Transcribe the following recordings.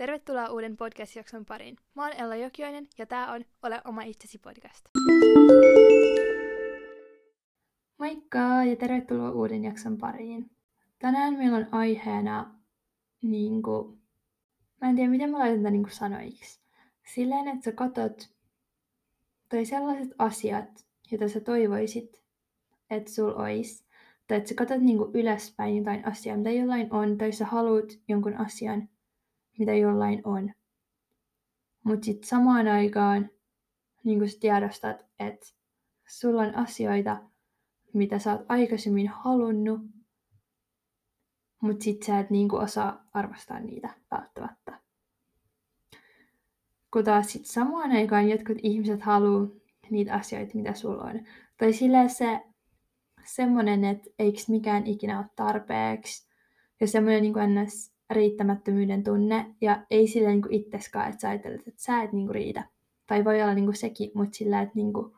Tervetuloa uuden podcast-jakson pariin. Mä oon Ella Jokioinen ja tää on Ole oma itsesi podcast. Moikka ja tervetuloa uuden jakson pariin. Tänään meillä on aiheena niinku, mä en tiedä miten mä laitan tätä niinku sanoiksi. Silleen, että sä katot tai sellaiset asiat, joita sä toivoisit, että sul ois. Tai että sä katot niinku ylöspäin jotain asiaa, mitä jollain on, tai sä haluat jonkun asian, mitä jollain on. Mutta sitten samaan aikaan niin sä tiedostat, että sulla on asioita, mitä sä oot aikaisemmin halunnut, mutta sit sä et niinku osaa arvostaa niitä välttämättä. Kun taas sit samaan aikaan jotkut ihmiset haluaa niitä asioita, mitä sulla on. Tai silleen se semmonen, että eikö mikään ikinä ole tarpeeksi. Ja semmoinen niin ns riittämättömyyden tunne ja ei silleen niin kuin itseskaan, että sä ajattelet, että sä et niin kuin riitä. Tai voi olla niin kuin sekin, mutta sillä, että niin kuin,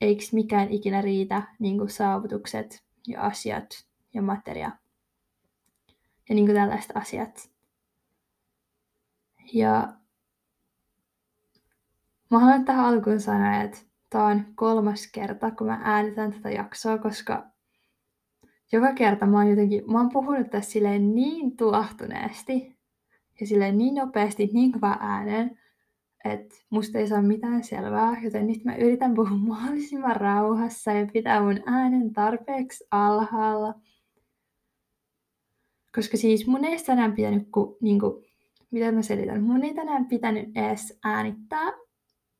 eikö mikään ikinä riitä niin kuin saavutukset ja asiat ja materia. Ja niin kuin tällaiset asiat. Ja mä haluan tähän alkuun sanoa, että tämä on kolmas kerta, kun mä äänitän tätä jaksoa, koska joka kerta mä oon jotenkin, mä oon puhunut tässä silleen niin tuahtuneesti ja silleen niin nopeasti, niin kova äänen, että musta ei saa mitään selvää, joten nyt mä yritän puhua mahdollisimman rauhassa ja pitää mun äänen tarpeeksi alhaalla. Koska siis mun ei tänään pitänyt, ku, niinku, mitä mä selitän, mun ei tänään pitänyt edes äänittää.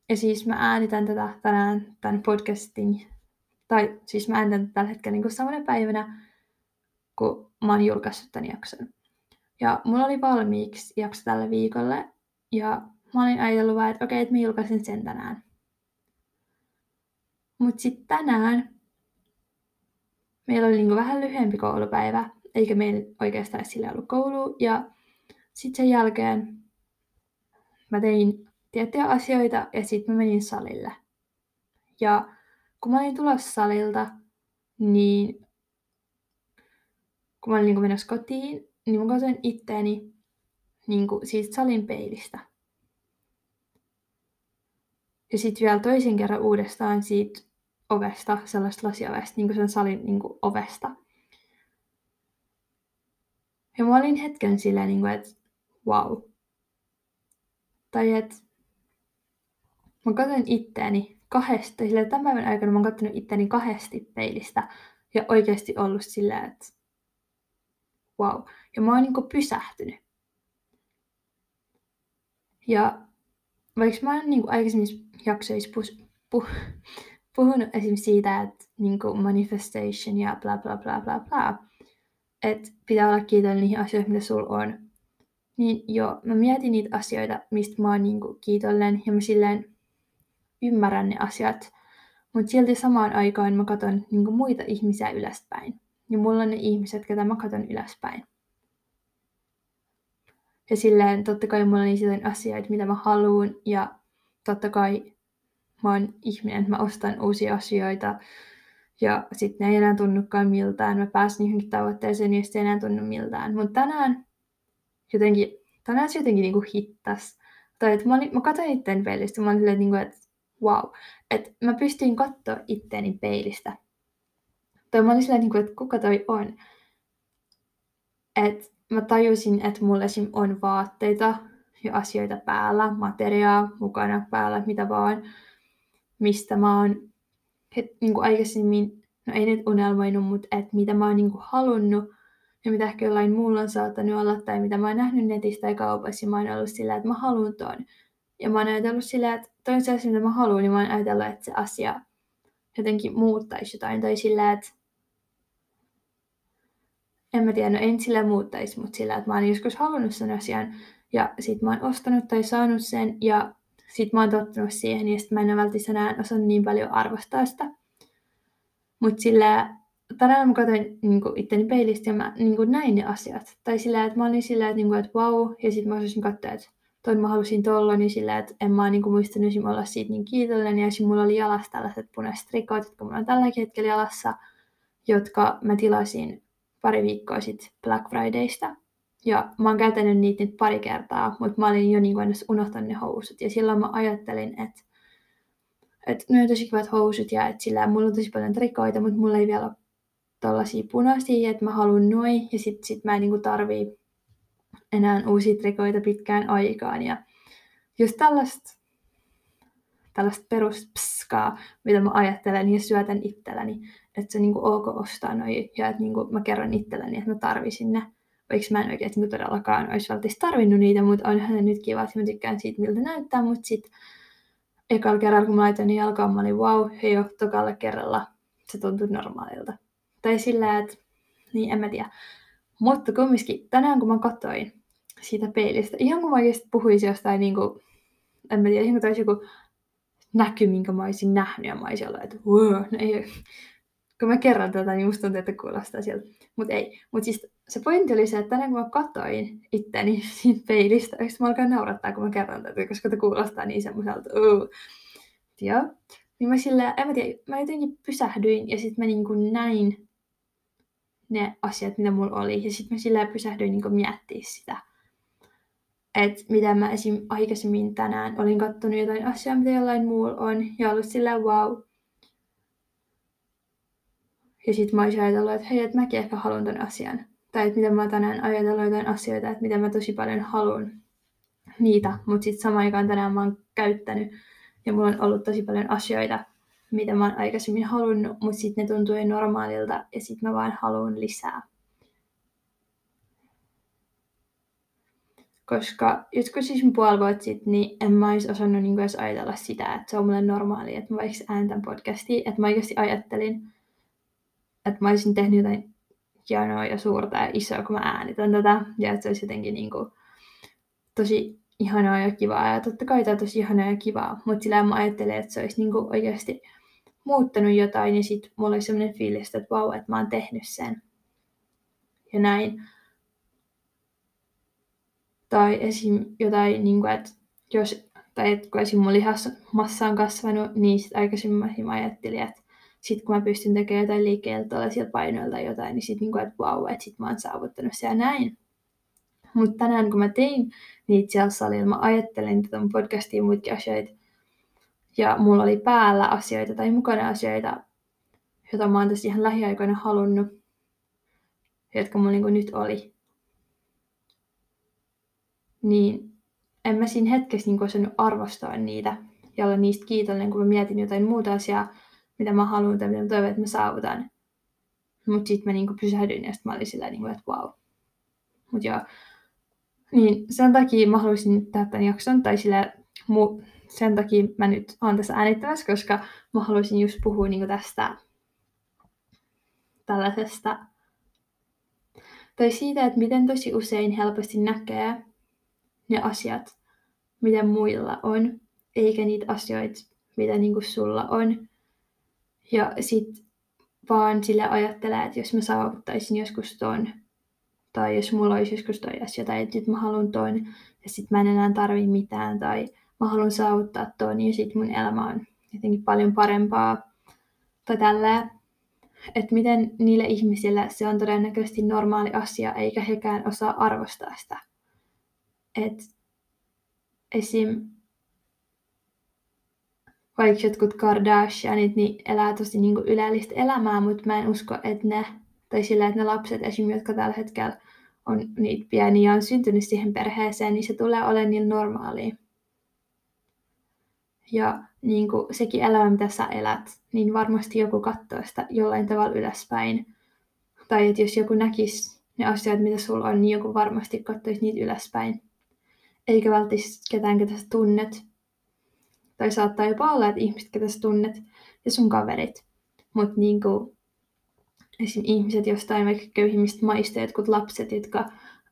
Ja siis mä äänitän tätä tänään tämän podcastin tai siis mä äänitän tällä hetkellä niin samana päivänä, kun mä oon julkaissut tämän jakson. Ja mulla oli valmiiksi jakso tälle viikolle, ja mä olin ajatellut vaan, että okei, että mä julkaisin sen tänään. Mut sitten tänään meillä oli niinku vähän lyhyempi koulupäivä, eikä meillä oikeastaan sillä ollut koulu. Ja sitten sen jälkeen mä tein tiettyjä asioita ja sitten mä menin salille. Ja kun mä olin tulossa salilta, niin kun mä olin niin menossa kotiin, niin mä katsoin itteeni niin kuin, siitä salin peilistä. Ja sitten vielä toisen kerran uudestaan siitä ovesta, sellaista lasiovesta, niin kuin sen salin niin kuin, ovesta. Ja mä olin hetken silleen, niin kuin, että wow. Tai että mä katsoin itteeni kahdesti, sillä tämän päivän aikana mä oon katsonut itteni kahdesti peilistä ja oikeasti ollut silleen, että wow. Ja mä oon niin pysähtynyt. Ja vaikka mä oon niin aikaisemmissa jaksoissa pus, puh, puhunut esimerkiksi siitä, että niin manifestation ja bla bla bla bla bla, että pitää olla kiitollinen niihin asioihin, mitä sulla on, niin joo, mä mietin niitä asioita, mistä mä oon niin kiitollinen ja mä silleen ymmärrän ne asiat, mutta silti samaan aikaan mä katson niin muita ihmisiä ylöspäin. Ja mulla on ne ihmiset, ketä mä katson ylöspäin. Ja silleen totta kai mulla on niin asioita, mitä mä haluan. Ja totta kai mä oon ihminen, mä ostan uusia asioita. Ja sitten ne ei enää tunnukaan miltään. Mä pääsin johonkin tavoitteeseen, niin se ei enää tunnu miltään. Mutta tänään jotenkin, tänään se jotenkin niinku hittas. Tai että mä, olin, mä katsoin itteen peilistä, mä olin silleen, että, niinku, että wow. Että mä pystyin katsoa itteeni peilistä. Tai mä olin silleen, niin kuin, että kuka toi on. Että mä tajusin, että mulla esim. on vaatteita ja asioita päällä, materiaa mukana päällä, mitä vaan, mistä mä oon het, niin kuin aikaisemmin, no ei nyt unelmoinut, mutta että mitä mä oon niin kuin halunnut ja mitä ehkä jollain muulla on saattanut olla tai mitä mä oon nähnyt netistä tai kaupassa, mä oon ollut sillä, että mä haluan ton. Ja mä oon ajatellut sillä, että toi se asia, mitä mä haluan, niin mä oon ajatellut, että se asia jotenkin muuttaisi jotain. Tai sillä, että en mä tiedä, no en sillä muuttaisi, mutta sillä, että mä oon joskus halunnut sen asian ja sit mä oon ostanut tai saanut sen ja sit mä oon tottunut siihen ja sit mä en ole välttämättä enää osannut niin paljon arvostaa sitä. Mut sillä tänään mä katsoin niin itteni peilistä ja mä niin näin ne asiat. Tai sillä, että mä olin sillä, että, niin että wow, ja sitten mä osasin katsoa, että toi mä halusin tolla, niin sillä, että en mä niin muistanut olla siitä niin kiitollinen. Ja sitten mulla oli jalassa tällaiset punaiset rikot, jotka mulla on tälläkin hetkellä jalassa, jotka mä tilasin pari viikkoa sitten Black Fridaysta. Ja mä oon käytänyt niitä nyt pari kertaa, mutta mä olin jo niin kuin unohtanut ne housut. Ja silloin mä ajattelin, että että ne on tosi kivat housut ja että sillä mulla on tosi paljon trikoita, mutta mulla ei vielä ole tollasia punaisia, että mä haluan noin. Ja sit, sit mä en niinku tarvii enää uusia trikoita pitkään aikaan. Ja just tällaista tällaista peruspskaa, mitä mä ajattelen ja syötän itselläni, että se on niinku ok ostaa noin ja että niinku mä kerron itselläni, että mä tarvisin ne. Vaikka mä en oikein niinku todellakaan olisi välttämättä tarvinnut niitä, mutta onhan ne nyt kiva, että mä tykkään siitä, miltä näyttää, mutta sitten ekalla kerralla, kun mä laitoin ne jalkaan, mä olin wow, hei jo, tokalla kerralla se tuntui normaalilta. Tai sillä, että, niin en mä tiedä. Mutta kumminkin, tänään kun mä katsoin siitä peilistä, ihan kun mä oikeasti puhuisin jostain niin kuin, en mä tiedä, ihan kuin joku näky, minkä mä olisin nähnyt, ja mä olisin ollut, että wow, no ei, kun mä kerron tätä, niin musta tuntuu, että kuulostaa sieltä. Mutta ei. Mutta siis se pointti oli se, että tänään kun mä katsoin itteni siitä peilistä, eikö mä alkaa naurattaa, kun mä kerron tätä, koska tämä kuulostaa niin semmoiselta, uh. Joo. Niin mä sillä, en mä tiedä, mä jotenkin pysähdyin ja sitten mä niin kuin näin ne asiat, mitä mulla oli. Ja sitten mä sillä pysähdyin niin miettimään sitä. Että mitä mä esim. aikaisemmin tänään olin kattonut jotain asiaa, mitä jollain muulla on. Ja ollut sillä wow. Ja sitten mä olisin ajatellut, että hei, että mäkin ehkä haluan ton asian. Tai että mitä mä tänään ajatellut jotain asioita, että mitä mä tosi paljon haluan niitä. Mutta sitten samaan aikaan tänään mä oon käyttänyt ja mulla on ollut tosi paljon asioita, mitä mä oon aikaisemmin halunnut, mutta sitten ne tuntui normaalilta ja sitten mä vaan haluan lisää. Koska joskus siis puoli vuotta sitten, niin en mä olisi osannut niin edes ajatella sitä, että se on mulle normaali, että mä vaikka ääntän podcastia, että mä oikeasti ajattelin, että mä olisin tehnyt jotain hienoa ja suurta ja isoa, kun mä äänitän tätä, ja että se olisi jotenkin niin kuin, tosi ihanaa ja kivaa, ja totta kai tämä on tosi ihanaa ja kivaa, mutta sillä mä ajattelin, että se olisi niin kuin oikeasti muuttanut jotain, ja sitten mulla oli sellainen fiilis, että vau, että mä oon tehnyt sen. Ja näin. Tai esim. jotain, niin kuin, että jos, tai että kun esim. mun lihasmassa on kasvanut, niin sit aikaisemmin mä ajattelin, että sitten kun mä pystyn tekemään jotain liikkeellä tällaisilla painoilla tai jotain, niin sitten niin että vau, että sit mä oon saavuttanut se ja näin. Mutta tänään kun mä tein niitä siellä salilla, mä ajattelin tätä podcastia muitakin asioita. Ja mulla oli päällä asioita tai mukana asioita, joita mä oon tässä ihan lähiaikoina halunnut, jotka mulla niin nyt oli. Niin en mä siinä hetkessä niin osannut arvostaa niitä ja olla niistä kiitollinen, kun mä mietin jotain muuta asiaa, mitä mä haluan tai mitä mä toivon, että mä saavutan. Mutta sitten mä niinku pysähdyin ja sitten mä olin sillä niinku, että wow. Mutta joo, niin sen takia mä haluaisin tehdä tämän jakson, tai sillä mu- sen takia mä nyt oon tässä äänittämässä, koska mä haluaisin just puhua niinku tästä tällaisesta, tai siitä, että miten tosi usein helposti näkee ne asiat, mitä muilla on, eikä niitä asioita, mitä niinku sulla on. Ja sit vaan sille ajattelee, että jos mä saavuttaisin joskus ton, tai jos mulla olisi joskus toi asia, tai että nyt mä haluan ton, ja sit mä en enää tarvi mitään, tai mä haluan saavuttaa ton, ja sit mun elämä on jotenkin paljon parempaa, tai tälleen. Että miten niille ihmisille se on todennäköisesti normaali asia, eikä hekään osaa arvostaa sitä. Et esim vaikka jotkut Kardashianit, niin elää tosi niin kuin ylellistä elämää, mutta mä en usko, että ne, tai sillä, että ne lapset esimerkiksi, jotka tällä hetkellä on niitä pieniä ja on syntynyt siihen perheeseen, niin se tulee olemaan niin normaalia. Ja niin kuin sekin elämä, mitä sä elät, niin varmasti joku katsoo sitä jollain tavalla ylöspäin. Tai että jos joku näkisi ne asiat, mitä sulla on, niin joku varmasti katsoisi niitä ylöspäin. Eikä välttämättä ketään, ketä sä tunnet, tai saattaa jopa olla, että ihmiset, ketä sä tunnet, ja sun kaverit. Mutta niinku, esim. ihmiset jostain vaikka köyhimmistä maista, jotkut lapset, jotka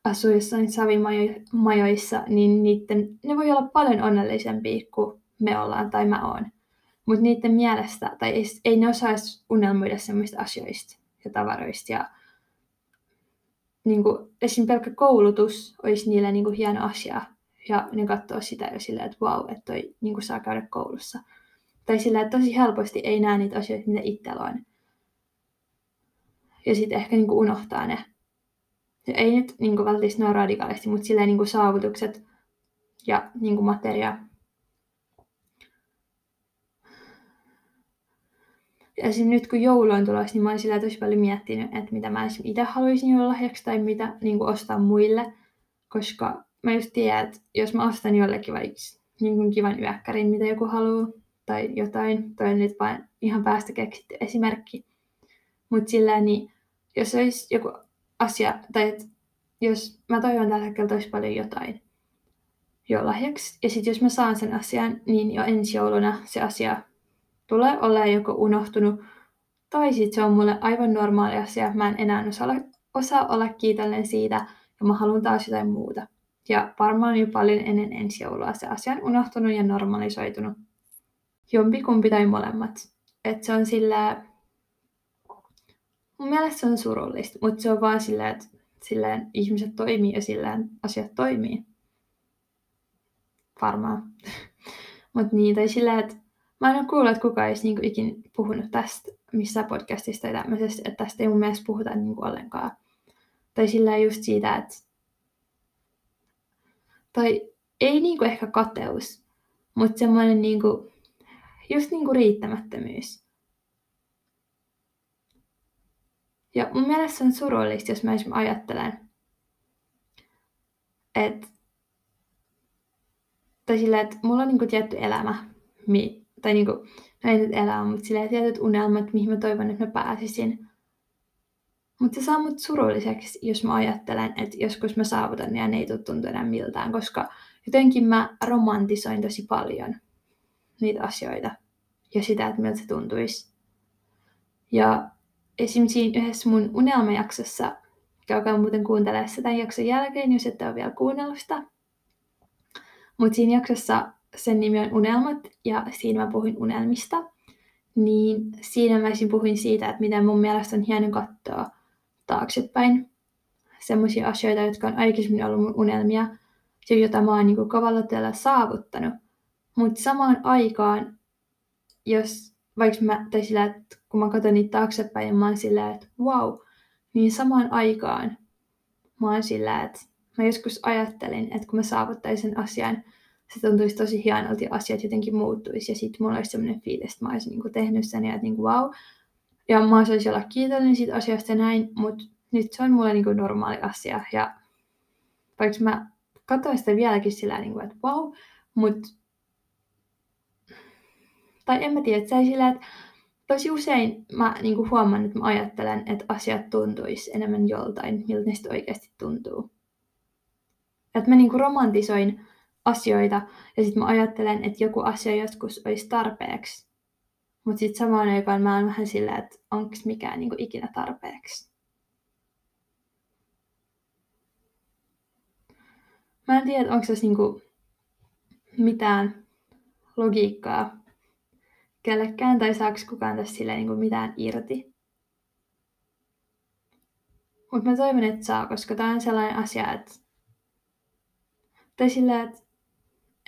asuu jossain savimajoissa, niin niiden, ne voi olla paljon onnellisempia kuin me ollaan tai mä oon. Mutta niiden mielestä, tai ei, ei ne osaisi unelmoida semmoista asioista ja tavaroista. Ja niin kuin, esim. pelkkä koulutus olisi niille niin kuin, hieno asia, ja ne katsoo sitä jo silleen, että vau, wow, että toi niin saa käydä koulussa. Tai sillä, että tosi helposti ei näe niitä asioita, mitä itsellä on. Ja sitten ehkä niin unohtaa ne. Ja ei nyt niin kuin, välttämättä noin radikaalisti, mutta silleen niin kuin, saavutukset ja niin kuin, materia. Ja nyt kun joulu on tulossa, niin mä oon sillä tosi paljon miettinyt, että mitä mä itse haluaisin joululahjaksi tai mitä niin kuin, ostaa muille. Koska mä just tiedän, että jos mä ostan jollekin vaikka niin kivan yökkärin, mitä joku haluaa, tai jotain, toi on nyt vain ihan päästä keksitty esimerkki. Mutta sillä niin, jos olisi joku asia, tai et, jos mä toivon tällä hetkellä tosi paljon jotain jo lahjaksi, ja sitten jos mä saan sen asian, niin jo ensi jouluna se asia tulee olla joko unohtunut, tai sitten se on mulle aivan normaali asia, mä en enää osaa, osaa olla kiitollinen siitä, ja mä haluan taas jotain muuta. Ja varmaan jo paljon ennen ensi joulua se asia on unohtunut ja normalisoitunut. Jompikumpi tai molemmat. Että se on sillä... Mun mielestä se on surullista, mutta se on vaan sillä, että silleen ihmiset toimii ja silleen asiat toimii. Varmaan. mutta niin, tai sillä, että mä en ole kuullut, että kukaan olisi niinku ikin puhunut tästä missä podcastista tai tämmöisestä, että tästä ei mun mielestä puhuta niinku ollenkaan. Tai sillä just siitä, että tai ei niinku ehkä kateus, mutta semmoinen niinku, just niinku riittämättömyys. Ja mun mielestä on surullista, jos mä esimerkiksi ajattelen, että tai sillä, että mulla on niinku tietty elämä, tai niinku, no ei nyt elämä, mutta sillä tietyt unelmat, mihin mä toivon, että mä pääsisin. Mutta se saa mut surulliseksi, jos mä ajattelen, että joskus mä saavutan ja ne ei tule tuntua enää miltään, koska jotenkin mä romantisoin tosi paljon niitä asioita ja sitä, että miltä se tuntuisi. Ja esimerkiksi siinä yhdessä mun unelmajaksossa, käykää muuten kuuntelemaan sitä jakson jälkeen, jos ette ole vielä kuunnellut sitä. Mutta siinä jaksossa sen nimi on Unelmat ja siinä mä puhuin unelmista. Niin siinä mä puhuin siitä, että miten mun mielestä on hieno katsoa taaksepäin semmoisia asioita, jotka on aikaisemmin ollut mun unelmia ja jota mä oon niin kovalla työllä saavuttanut. Mutta samaan aikaan, jos vaikka mä, tai sillä, että kun mä katson niitä taaksepäin ja mä oon sillä, että wow, niin samaan aikaan mä oon sillä, että mä joskus ajattelin, että kun mä saavuttaisin asian, se tuntuisi tosi hienolta ja asiat jotenkin muuttuisi. Ja sitten mulla olisi sellainen fiilis, että mä olisin niin tehnyt sen ja että niin kuin, wow, ja mä osaisin olla kiitollinen siitä asiasta näin, mutta nyt se on mulle niin kuin normaali asia. Ja vaikka mä katsoin sitä vieläkin sillä niin kuin, että wow, mutta tai en mä tiedä, että sillä, että tosi usein mä niin kuin huomaan, että mä ajattelen, että asiat tuntuisi enemmän joltain, miltä ne sitten oikeasti tuntuu. Että mä niin kuin romantisoin asioita ja sitten mä ajattelen, että joku asia joskus olisi tarpeeksi. Mutta sitten samaan aikaan mä oon vähän sillä, että onko mikään niinku ikinä tarpeeksi. Mä en tiedä, onko tässä niinku mitään logiikkaa kellekään tai saako kukaan tässä sille niinku mitään irti. Mutta mä toivon, että saa, koska tää on sellainen asia, että... Tai sillä, että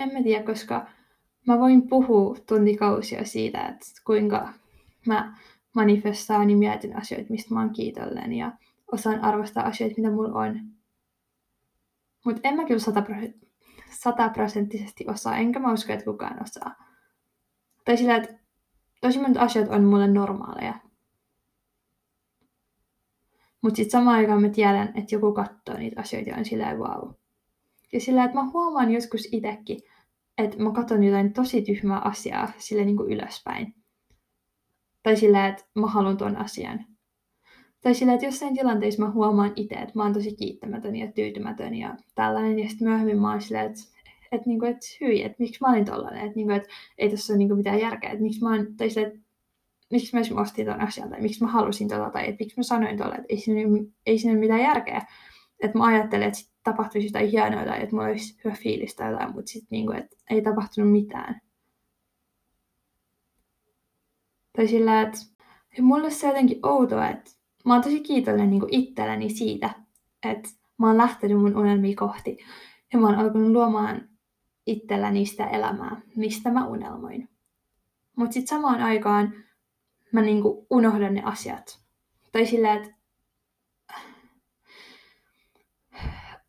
en mä tiedä, koska mä voin puhua tuntikausia siitä, että kuinka mä manifestaan ja mietin asioita, mistä mä oon kiitollinen ja osaan arvostaa asioita, mitä mulla on. Mutta en mä kyllä sataprosenttisesti osaa, enkä mä usko, että kukaan osaa. Tai sillä, että tosi monta asiat on mulle normaaleja. Mutta sitten samaan aikaan mä tiedän, että joku katsoo niitä asioita ja on silleen wow. Ja sillä, että mä huomaan joskus itsekin, että mä katson jotain tosi tyhmää asiaa sille niin kuin ylöspäin. Tai sillä, että mä haluan tuon asian. Tai sillä, että jossain tilanteessa mä huomaan itse, että mä oon tosi kiittämätön ja tyytymätön ja tällainen. Ja sitten myöhemmin mä oon silleen, että, että, niinku, että hyi, että miksi mä olin tollainen. Että, niinku, että ei tässä ole niinku mitään järkeä. Että miksi mä oon, tai sillä, että miksi mä esimerkiksi ostin tuon asian tai miksi mä halusin tuota tai että miksi mä sanoin tuolla, että ei siinä, ei siinä mitään järkeä. Että mä ajattelen, että tapahtuisi jotain hienoa tai että mulla olisi hyvä fiilis tai jotain, mutta sitten että ei tapahtunut mitään. Tai sillä, että mulle se jotenkin outoa, että mä oon tosi kiitollinen niin itselleni siitä, että mä oon lähtenyt mun unelmia kohti ja mä oon alkanut luomaan itselläni sitä elämää, mistä mä unelmoin. Mutta sitten samaan aikaan mä niinku unohdan ne asiat. Tai sillä, että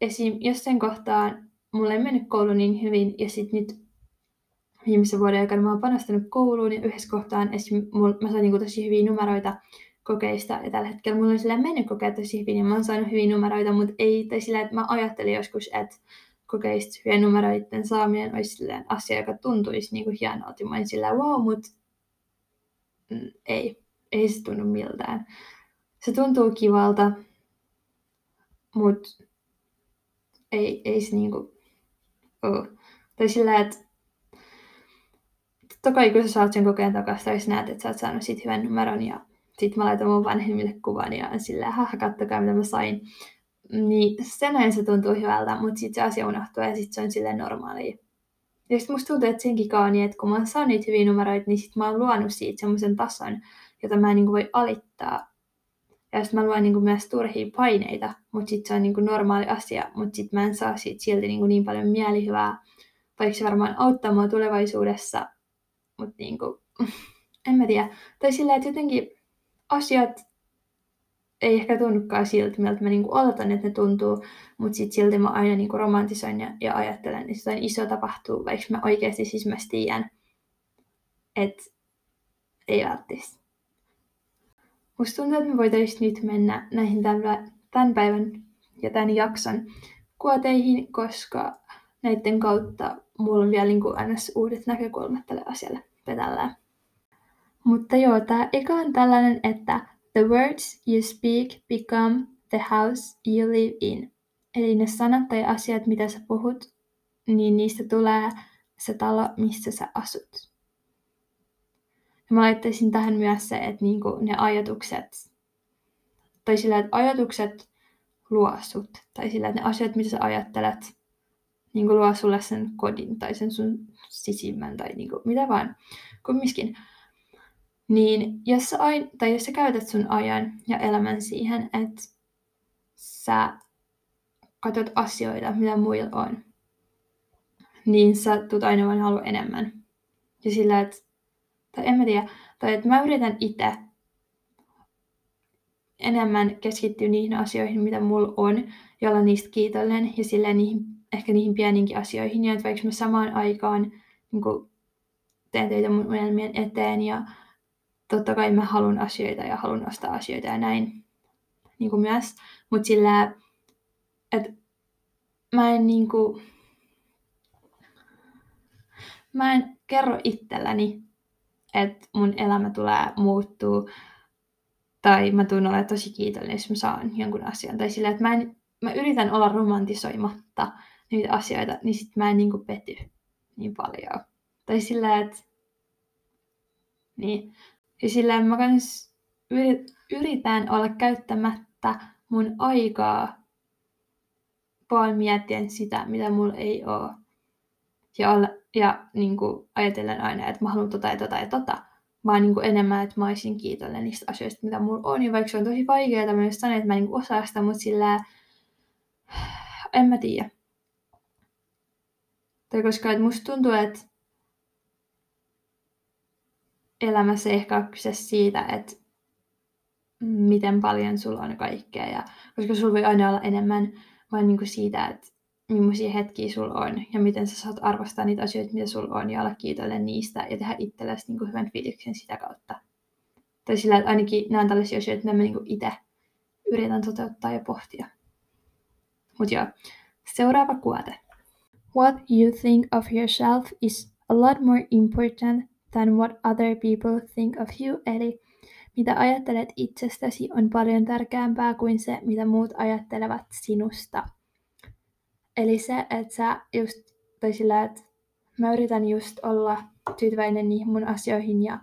esim. jossain kohtaa mulla ei mennyt koulu niin hyvin ja sit nyt viimeisen vuoden aikana mä oon panostanut kouluun ja yhdessä kohtaan esim. Mul, mä sain niinku tosi hyviä numeroita kokeista ja tällä hetkellä mulla on sillä mennyt kokeet tosi hyvin ja mä oon saanut hyviä numeroita, mutta ei, tai sillä, että mä ajattelin joskus, että kokeista hyviä numeroiden saaminen olisi silleen asia, joka tuntuisi niinku hienolta. Mä olin sillä wow, mutta mm, ei, ei se tunnu miltään. Se tuntuu kivalta, mutta ei, ei se niinku ole. Tai sillä, että totta kai kun sä saat sen kokeen takaisin, tai näet, että sä oot saanut siitä hyvän numeron, ja sitten mä laitan mun vanhemmille kuvan, ja sillä haha, kattokaa mitä mä sain. Niin sen ajan se tuntuu hyvältä, mutta sitten se asia unohtuu, ja sitten se on silleen normaalia. Ja sitten musta tuntuu, että senkin kaa niin, että kun mä oon saanut niitä hyviä numeroita, niin sitten mä oon luonut siitä semmoisen tason, jota mä en niin voi alittaa. Ja sitten mä luon niin myös turhia paineita, mutta sitten se on niin normaali asia, mutta sitten mä en saa siitä silti niin, niin paljon mielihyvää, vaikka se varmaan auttaa mua tulevaisuudessa, mutta niin kuin, en mä tiedä. Tai silleen, että jotenkin asiat ei ehkä tunnukaan siltä, miltä mä niinku oletan, että ne tuntuu, mutta sitten silti mä aina niinku romantisoin ja, ja ajattelen, että jotain iso tapahtuu, vaikka mä oikeasti siis mä tiedän, että ei välttämättä. Musta tuntuu, että me voitaisiin nyt mennä näihin tämän päivän ja tämän jakson kuoteihin, koska näiden kautta mulla on vielä niin kuin ns. uudet näkökulmat tälle asialle petällään. Mutta joo, tää eka on tällainen, että the words you speak become the house you live in. Eli ne sanat tai asiat, mitä sä puhut, niin niistä tulee se talo, missä sä asut. Mä laittaisin tähän myös se, että niinku ne ajatukset, tai sillä, että ajatukset luo sut, tai sillä, että ne asiat, mitä sä ajattelet, niin kuin luo sulle sen kodin tai sen sun sisimmän tai niin kuin, mitä vaan, kumminkin. Niin jos sä, ain, tai jos sä käytät sun ajan ja elämän siihen, että sä katsot asioita, mitä muilla on, niin sä tulet aina vaan halua enemmän. Ja sillä, että, tai en mä tiedä, tai että mä yritän itse enemmän keskittyä niihin asioihin, mitä mulla on, ja olla niistä kiitollinen, ja silleen niihin, ehkä niihin pieninkin asioihin, ja että vaikka mä samaan aikaan niin kuin, teen töitä mun unelmien eteen, ja totta kai mä haluan asioita ja haluan ostaa asioita ja näin niin kuin myös, mutta sillä, että mä en niin mä en kerro itselläni, että mun elämä tulee muuttuu tai mä tuun olemaan tosi kiitollinen, jos mä saan jonkun asian. Tai sillä, että mä, en, mä yritän olla romantisoimatta niitä asioita, niin sit mä en niin kuin pety niin paljon. Tai sillä, että niin. Ja sillä mä kans yritän olla käyttämättä mun aikaa vaan miettien sitä, mitä mulla ei oo. Ja, olla, ja niin kuin ajatellen aina, että mä haluan tota ja tota ja tota. Vaan niin kuin enemmän, että mä olisin kiitollinen niistä asioista, mitä mulla on. Ja vaikka se on tosi vaikeaa, mä just sanon, että mä niin kuin osaan sitä, mutta sillä en mä tiedä. Tai koska että musta tuntuu, että elämässä ei ehkä ole kyse siitä, että miten paljon sulla on kaikkea. Ja, koska sulla voi aina olla enemmän, vaan niin kuin siitä, että millaisia hetkiä sulla on ja miten sä saat arvostaa niitä asioita, mitä sulla on ja olla kiitollinen niistä ja tehdä itsellesi niin kuin hyvän fiiliksen sitä kautta. Tai sillä, että ainakin nämä on tällaisia asioita, että mä niin itse yritän toteuttaa ja pohtia. Mutta joo, seuraava kuote. What you think of yourself is a lot more important than what other people think of you, eli mitä ajattelet itsestäsi on paljon tärkeämpää kuin se, mitä muut ajattelevat sinusta. Eli se, että sä just, tai sillä, että mä yritän just olla tyytyväinen niihin mun asioihin ja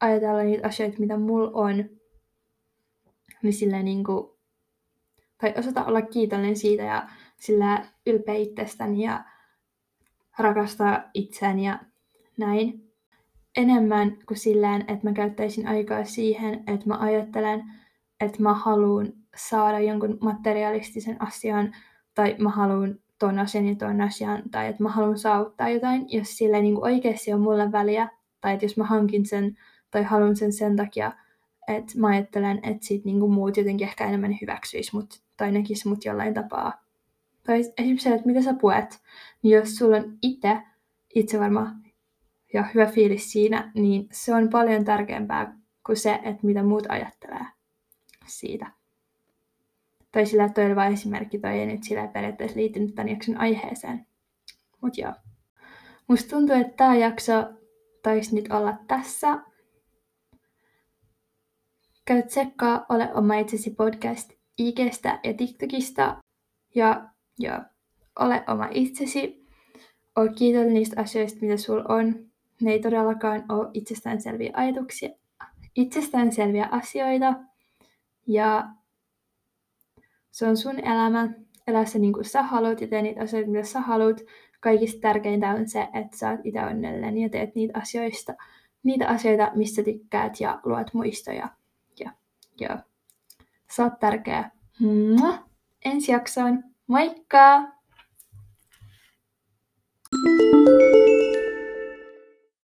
ajatella niitä asioita, mitä mulla on, niin sillä niin kuin, tai osata olla kiitollinen siitä ja sillä ylpeä itsestäni ja rakastaa itseäni ja näin. Enemmän kuin silleen, että mä käyttäisin aikaa siihen, että mä ajattelen, että mä haluan saada jonkun materialistisen asian tai mä haluan ton asian ja ton asian tai että mä haluan saavuttaa jotain, jos sillä niin kuin oikeasti on mulle väliä tai että jos mä hankin sen tai haluan sen sen takia, että mä ajattelen, että sit niin kuin muut jotenkin ehkä enemmän hyväksyis mut tai näkis mut jollain tapaa Tai esimerkiksi se, että mitä sä puet, niin jos sulla on itse itsevarma ja hyvä fiilis siinä, niin se on paljon tärkeämpää kuin se, että mitä muut ajattelee siitä. Tai sillä, että toi oli vain esimerkki, toi ei nyt sillä periaatteessa liittynyt tämän jakson aiheeseen. Mut joo. Musta tuntuu, että tämä jakso taisi nyt olla tässä. Käy tsekkaa Ole oma itsesi podcast IGstä ja TikTokista. Ja joo, ole oma itsesi. Ole kiitollinen niistä asioista, mitä sulla on. Ne ei todellakaan ole itsestäänselviä ajatuksia, itsestäänselviä asioita. Ja se on sun elämä, elä se niin kuin sä haluat ja tee niitä asioita, mitä sä haluat. Kaikista tärkeintä on se, että sä oot itse onnellinen ja teet niitä asioista, niitä asioita, mistä tykkäät ja luot muistoja. Ja, ja Sä oot tärkeä. Mua. Ensi jaksoon. Moikka! thank you